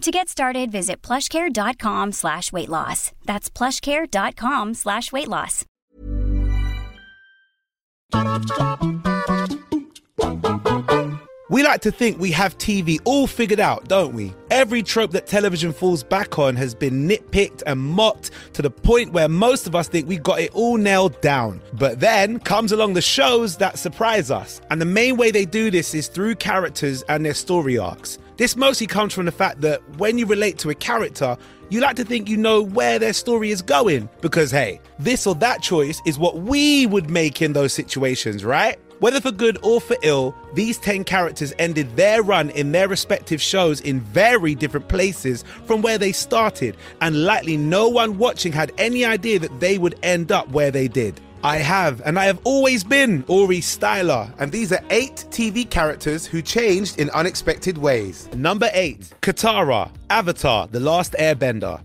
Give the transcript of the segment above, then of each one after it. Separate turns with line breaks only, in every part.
To get started, visit plushcare.com slash weight loss. That's plushcare.com slash weight loss.
We like to think we have TV all figured out, don't we? Every trope that television falls back on has been nitpicked and mocked to the point where most of us think we got it all nailed down. But then comes along the shows that surprise us. And the main way they do this is through characters and their story arcs. This mostly comes from the fact that when you relate to a character, you like to think you know where their story is going. Because hey, this or that choice is what we would make in those situations, right? Whether for good or for ill, these 10 characters ended their run in their respective shows in very different places from where they started, and likely no one watching had any idea that they would end up where they did. I have, and I have always been Ori Styler, and these are eight TV characters who changed in unexpected ways. Number eight, Katara, Avatar, The Last Airbender.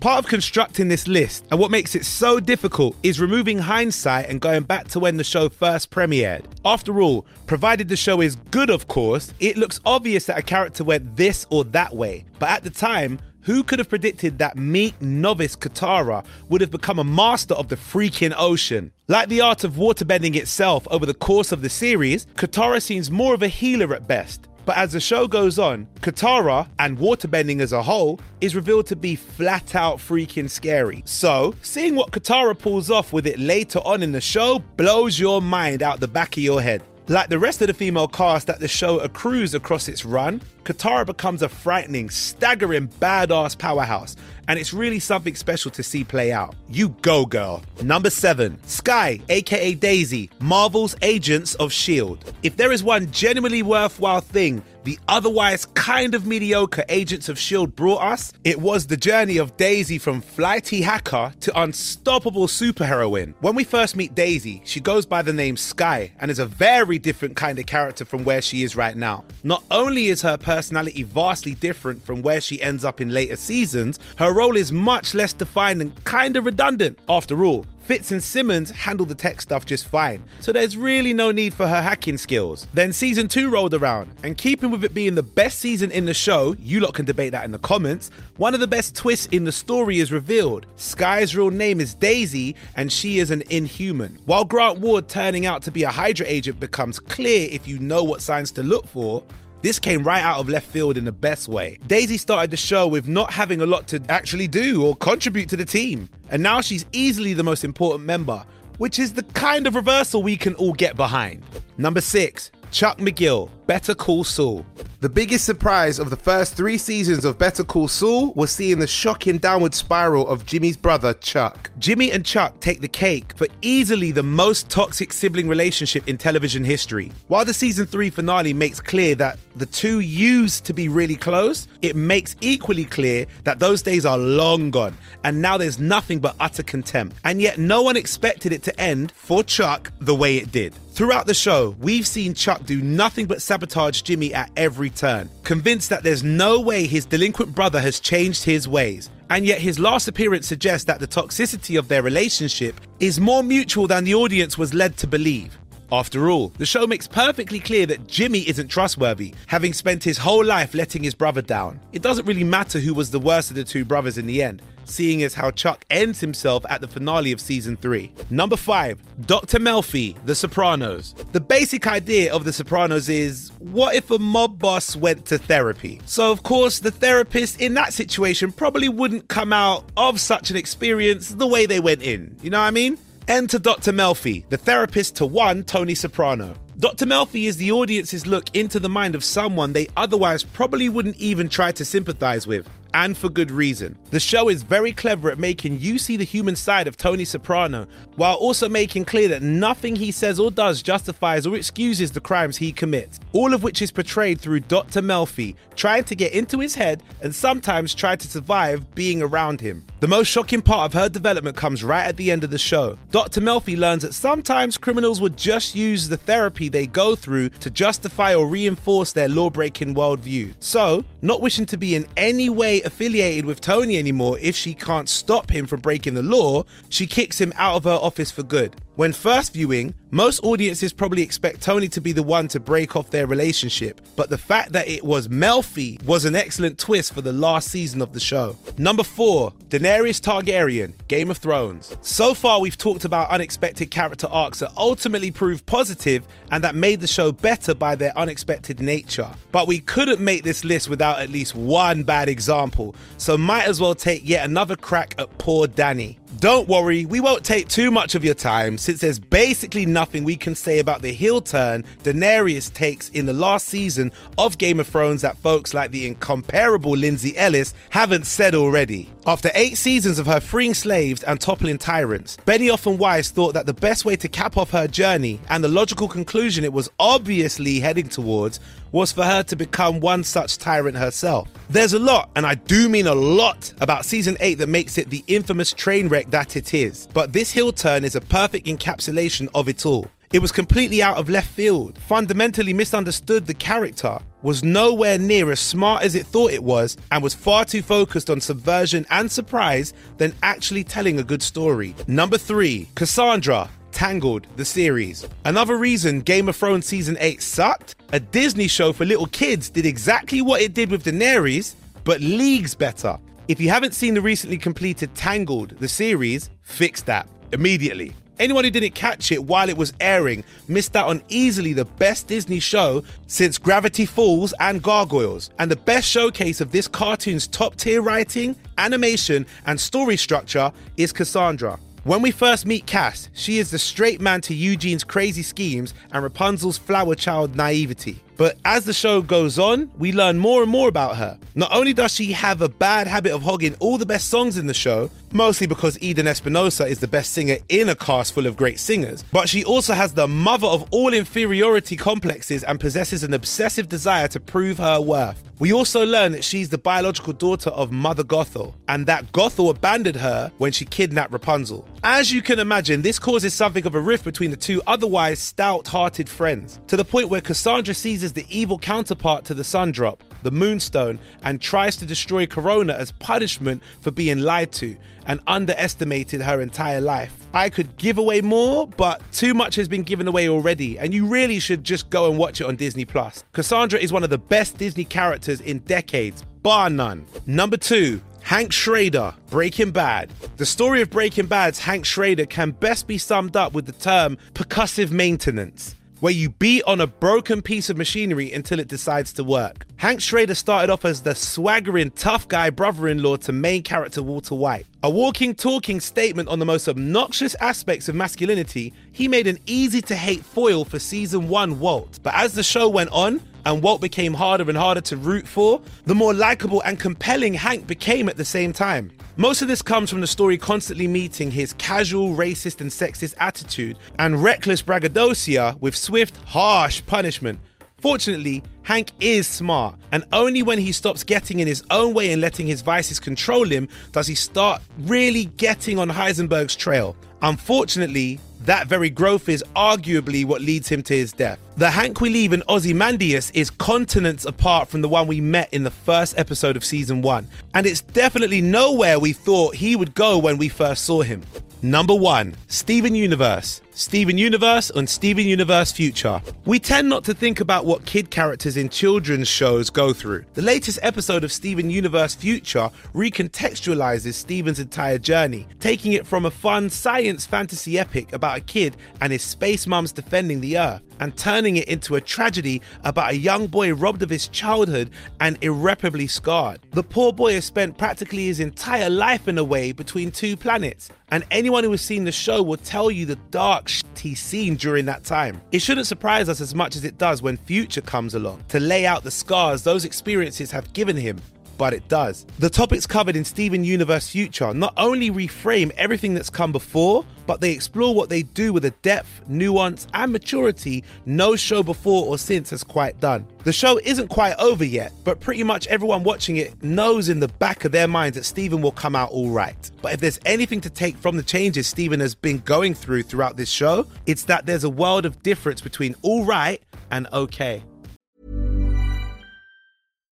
Part of constructing this list and what makes it so difficult is removing hindsight and going back to when the show first premiered. After all, provided the show is good, of course, it looks obvious that a character went this or that way. But at the time, who could have predicted that meek novice Katara would have become a master of the freaking ocean? Like the art of waterbending itself over the course of the series, Katara seems more of a healer at best. But as the show goes on, Katara and waterbending as a whole is revealed to be flat out freaking scary. So, seeing what Katara pulls off with it later on in the show blows your mind out the back of your head. Like the rest of the female cast that the show accrues across its run, Katara becomes a frightening, staggering, badass powerhouse, and it's really something special to see play out. You go, girl. Number seven, Skye, aka Daisy, Marvel's Agents of S.H.I.E.L.D. If there is one genuinely worthwhile thing the otherwise kind of mediocre Agents of S.H.I.E.L.D. brought us, it was the journey of Daisy from flighty hacker to unstoppable superheroine. When we first meet Daisy, she goes by the name Skye and is a very different kind of character from where she is right now. Not only is her personality vastly different from where she ends up in later seasons, her role is much less defined and kind of redundant. After all, Fitz and Simmons handle the tech stuff just fine, so there's really no need for her hacking skills. Then season 2 rolled around, and keeping with it being the best season in the show, you lot can debate that in the comments, one of the best twists in the story is revealed. Skye's real name is Daisy, and she is an inhuman. While Grant Ward turning out to be a Hydra agent becomes clear if you know what signs to look for, this came right out of left field in the best way. Daisy started the show with not having a lot to actually do or contribute to the team, and now she's easily the most important member, which is the kind of reversal we can all get behind. Number six, Chuck McGill, Better Call Saul. The biggest surprise of the first three seasons of Better Call Saul was seeing the shocking downward spiral of Jimmy's brother, Chuck. Jimmy and Chuck take the cake for easily the most toxic sibling relationship in television history. While the season 3 finale makes clear that the two used to be really close, it makes equally clear that those days are long gone, and now there's nothing but utter contempt. And yet, no one expected it to end for Chuck the way it did. Throughout the show, we've seen Chuck do nothing but sabotage Jimmy at every turn, convinced that there's no way his delinquent brother has changed his ways. And yet, his last appearance suggests that the toxicity of their relationship is more mutual than the audience was led to believe. After all, the show makes perfectly clear that Jimmy isn't trustworthy, having spent his whole life letting his brother down. It doesn't really matter who was the worst of the two brothers in the end, seeing as how Chuck ends himself at the finale of season 3. Number 5, Dr. Melfi, The Sopranos. The basic idea of The Sopranos is what if a mob boss went to therapy? So, of course, the therapist in that situation probably wouldn't come out of such an experience the way they went in. You know what I mean? Enter Dr. Melfi, the therapist to one Tony Soprano. Dr. Melfi is the audience's look into the mind of someone they otherwise probably wouldn't even try to sympathize with and for good reason. The show is very clever at making you see the human side of Tony Soprano, while also making clear that nothing he says or does justifies or excuses the crimes he commits, all of which is portrayed through Dr. Melfi, trying to get into his head and sometimes try to survive being around him. The most shocking part of her development comes right at the end of the show. Dr. Melfi learns that sometimes criminals would just use the therapy they go through to justify or reinforce their law breaking worldview. So, not wishing to be in any way affiliated with Tony anymore if she can't stop him from breaking the law, she kicks him out of her office for good. When first viewing, most audiences probably expect Tony to be the one to break off their relationship, but the fact that it was Melfi was an excellent twist for the last season of the show. Number 4, Daenerys Targaryen, Game of Thrones. So far, we've talked about unexpected character arcs that ultimately proved positive and that made the show better by their unexpected nature. But we couldn't make this list without at least one bad example, so might as well take yet another crack at poor Dany. Don't worry, we won't take too much of your time since there's basically nothing we can say about the heel turn Daenerys takes in the last season of Game of Thrones that folks like the incomparable Lindsay Ellis haven't said already. After eight seasons of her freeing slaves and toppling tyrants, Benioff and Weiss thought that the best way to cap off her journey and the logical conclusion it was obviously heading towards was for her to become one such tyrant herself. There's a lot, and I do mean a lot, about season 8 that makes it the infamous train wreck that it is. But this heel turn is a perfect encapsulation of it all. It was completely out of left field, fundamentally misunderstood the character, was nowhere near as smart as it thought it was, and was far too focused on subversion and surprise than actually telling a good story. Number 3, Cassandra, Tangled, the series. Another reason Game of Thrones Season 8 sucked? A Disney show for little kids did exactly what it did with Daenerys, but leagues better. If you haven't seen the recently completed Tangled, the series, fix that immediately. Anyone who didn't catch it while it was airing missed out on easily the best Disney show since Gravity Falls and Gargoyles, and the best showcase of this cartoon's top tier writing, animation, and story structure is Cassandra. When we first meet Cass, she is the straight man to Eugene's crazy schemes and Rapunzel's flower child naivety. But as the show goes on, we learn more and more about her. Not only does she have a bad habit of hogging all the best songs in the show, mostly because Eden Espinosa is the best singer in a cast full of great singers, but she also has the mother of all inferiority complexes and possesses an obsessive desire to prove her worth. We also learn that she's the biological daughter of Mother Gothel, and that Gothel abandoned her when she kidnapped Rapunzel. As you can imagine, this causes something of a rift between the two otherwise stout hearted friends, to the point where Cassandra seizes the evil counterpart to the Sundrop, the Moonstone, and tries to destroy Corona as punishment for being lied to and underestimated her entire life. I could give away more, but too much has been given away already, and you really should just go and watch it on Disney Plus. Cassandra is one of the best Disney characters in decades, bar none. Number two, Hank Schrader, Breaking Bad. The story of Breaking Bad's Hank Schrader can best be summed up with the term percussive maintenance where you beat on a broken piece of machinery until it decides to work. Hank Schrader started off as the swaggering, tough guy brother in law to main character Walter White. A walking, talking statement on the most obnoxious aspects of masculinity, he made an easy to hate foil for season one Walt. But as the show went on, and Walt became harder and harder to root for, the more likable and compelling Hank became at the same time. Most of this comes from the story constantly meeting his casual, racist, and sexist attitude and reckless braggadocio with swift, harsh punishment. Fortunately, Hank is smart, and only when he stops getting in his own way and letting his vices control him does he start really getting on Heisenberg's trail. Unfortunately, that very growth is arguably what leads him to his death. The Hank we leave in Ozymandias is continents apart from the one we met in the first episode of season one, and it's definitely nowhere we thought he would go when we first saw him. Number one, Steven Universe. Steven Universe and Steven Universe Future. We tend not to think about what kid characters in children's shows go through. The latest episode of Steven Universe Future recontextualizes Steven's entire journey, taking it from a fun science fantasy epic about a kid and his space mums defending the Earth and turning it into a tragedy about a young boy robbed of his childhood and irreparably scarred. The poor boy has spent practically his entire life in a way between two planets, and anyone who has seen the show will tell you the dark shit he's seen during that time. It shouldn't surprise us as much as it does when Future comes along to lay out the scars those experiences have given him but it does. The topics covered in Steven Universe Future not only reframe everything that's come before, but they explore what they do with a depth, nuance, and maturity no show before or since has quite done. The show isn't quite over yet, but pretty much everyone watching it knows in the back of their minds that Steven will come out all right. But if there's anything to take from the changes Steven has been going through throughout this show, it's that there's a world of difference between all right and okay.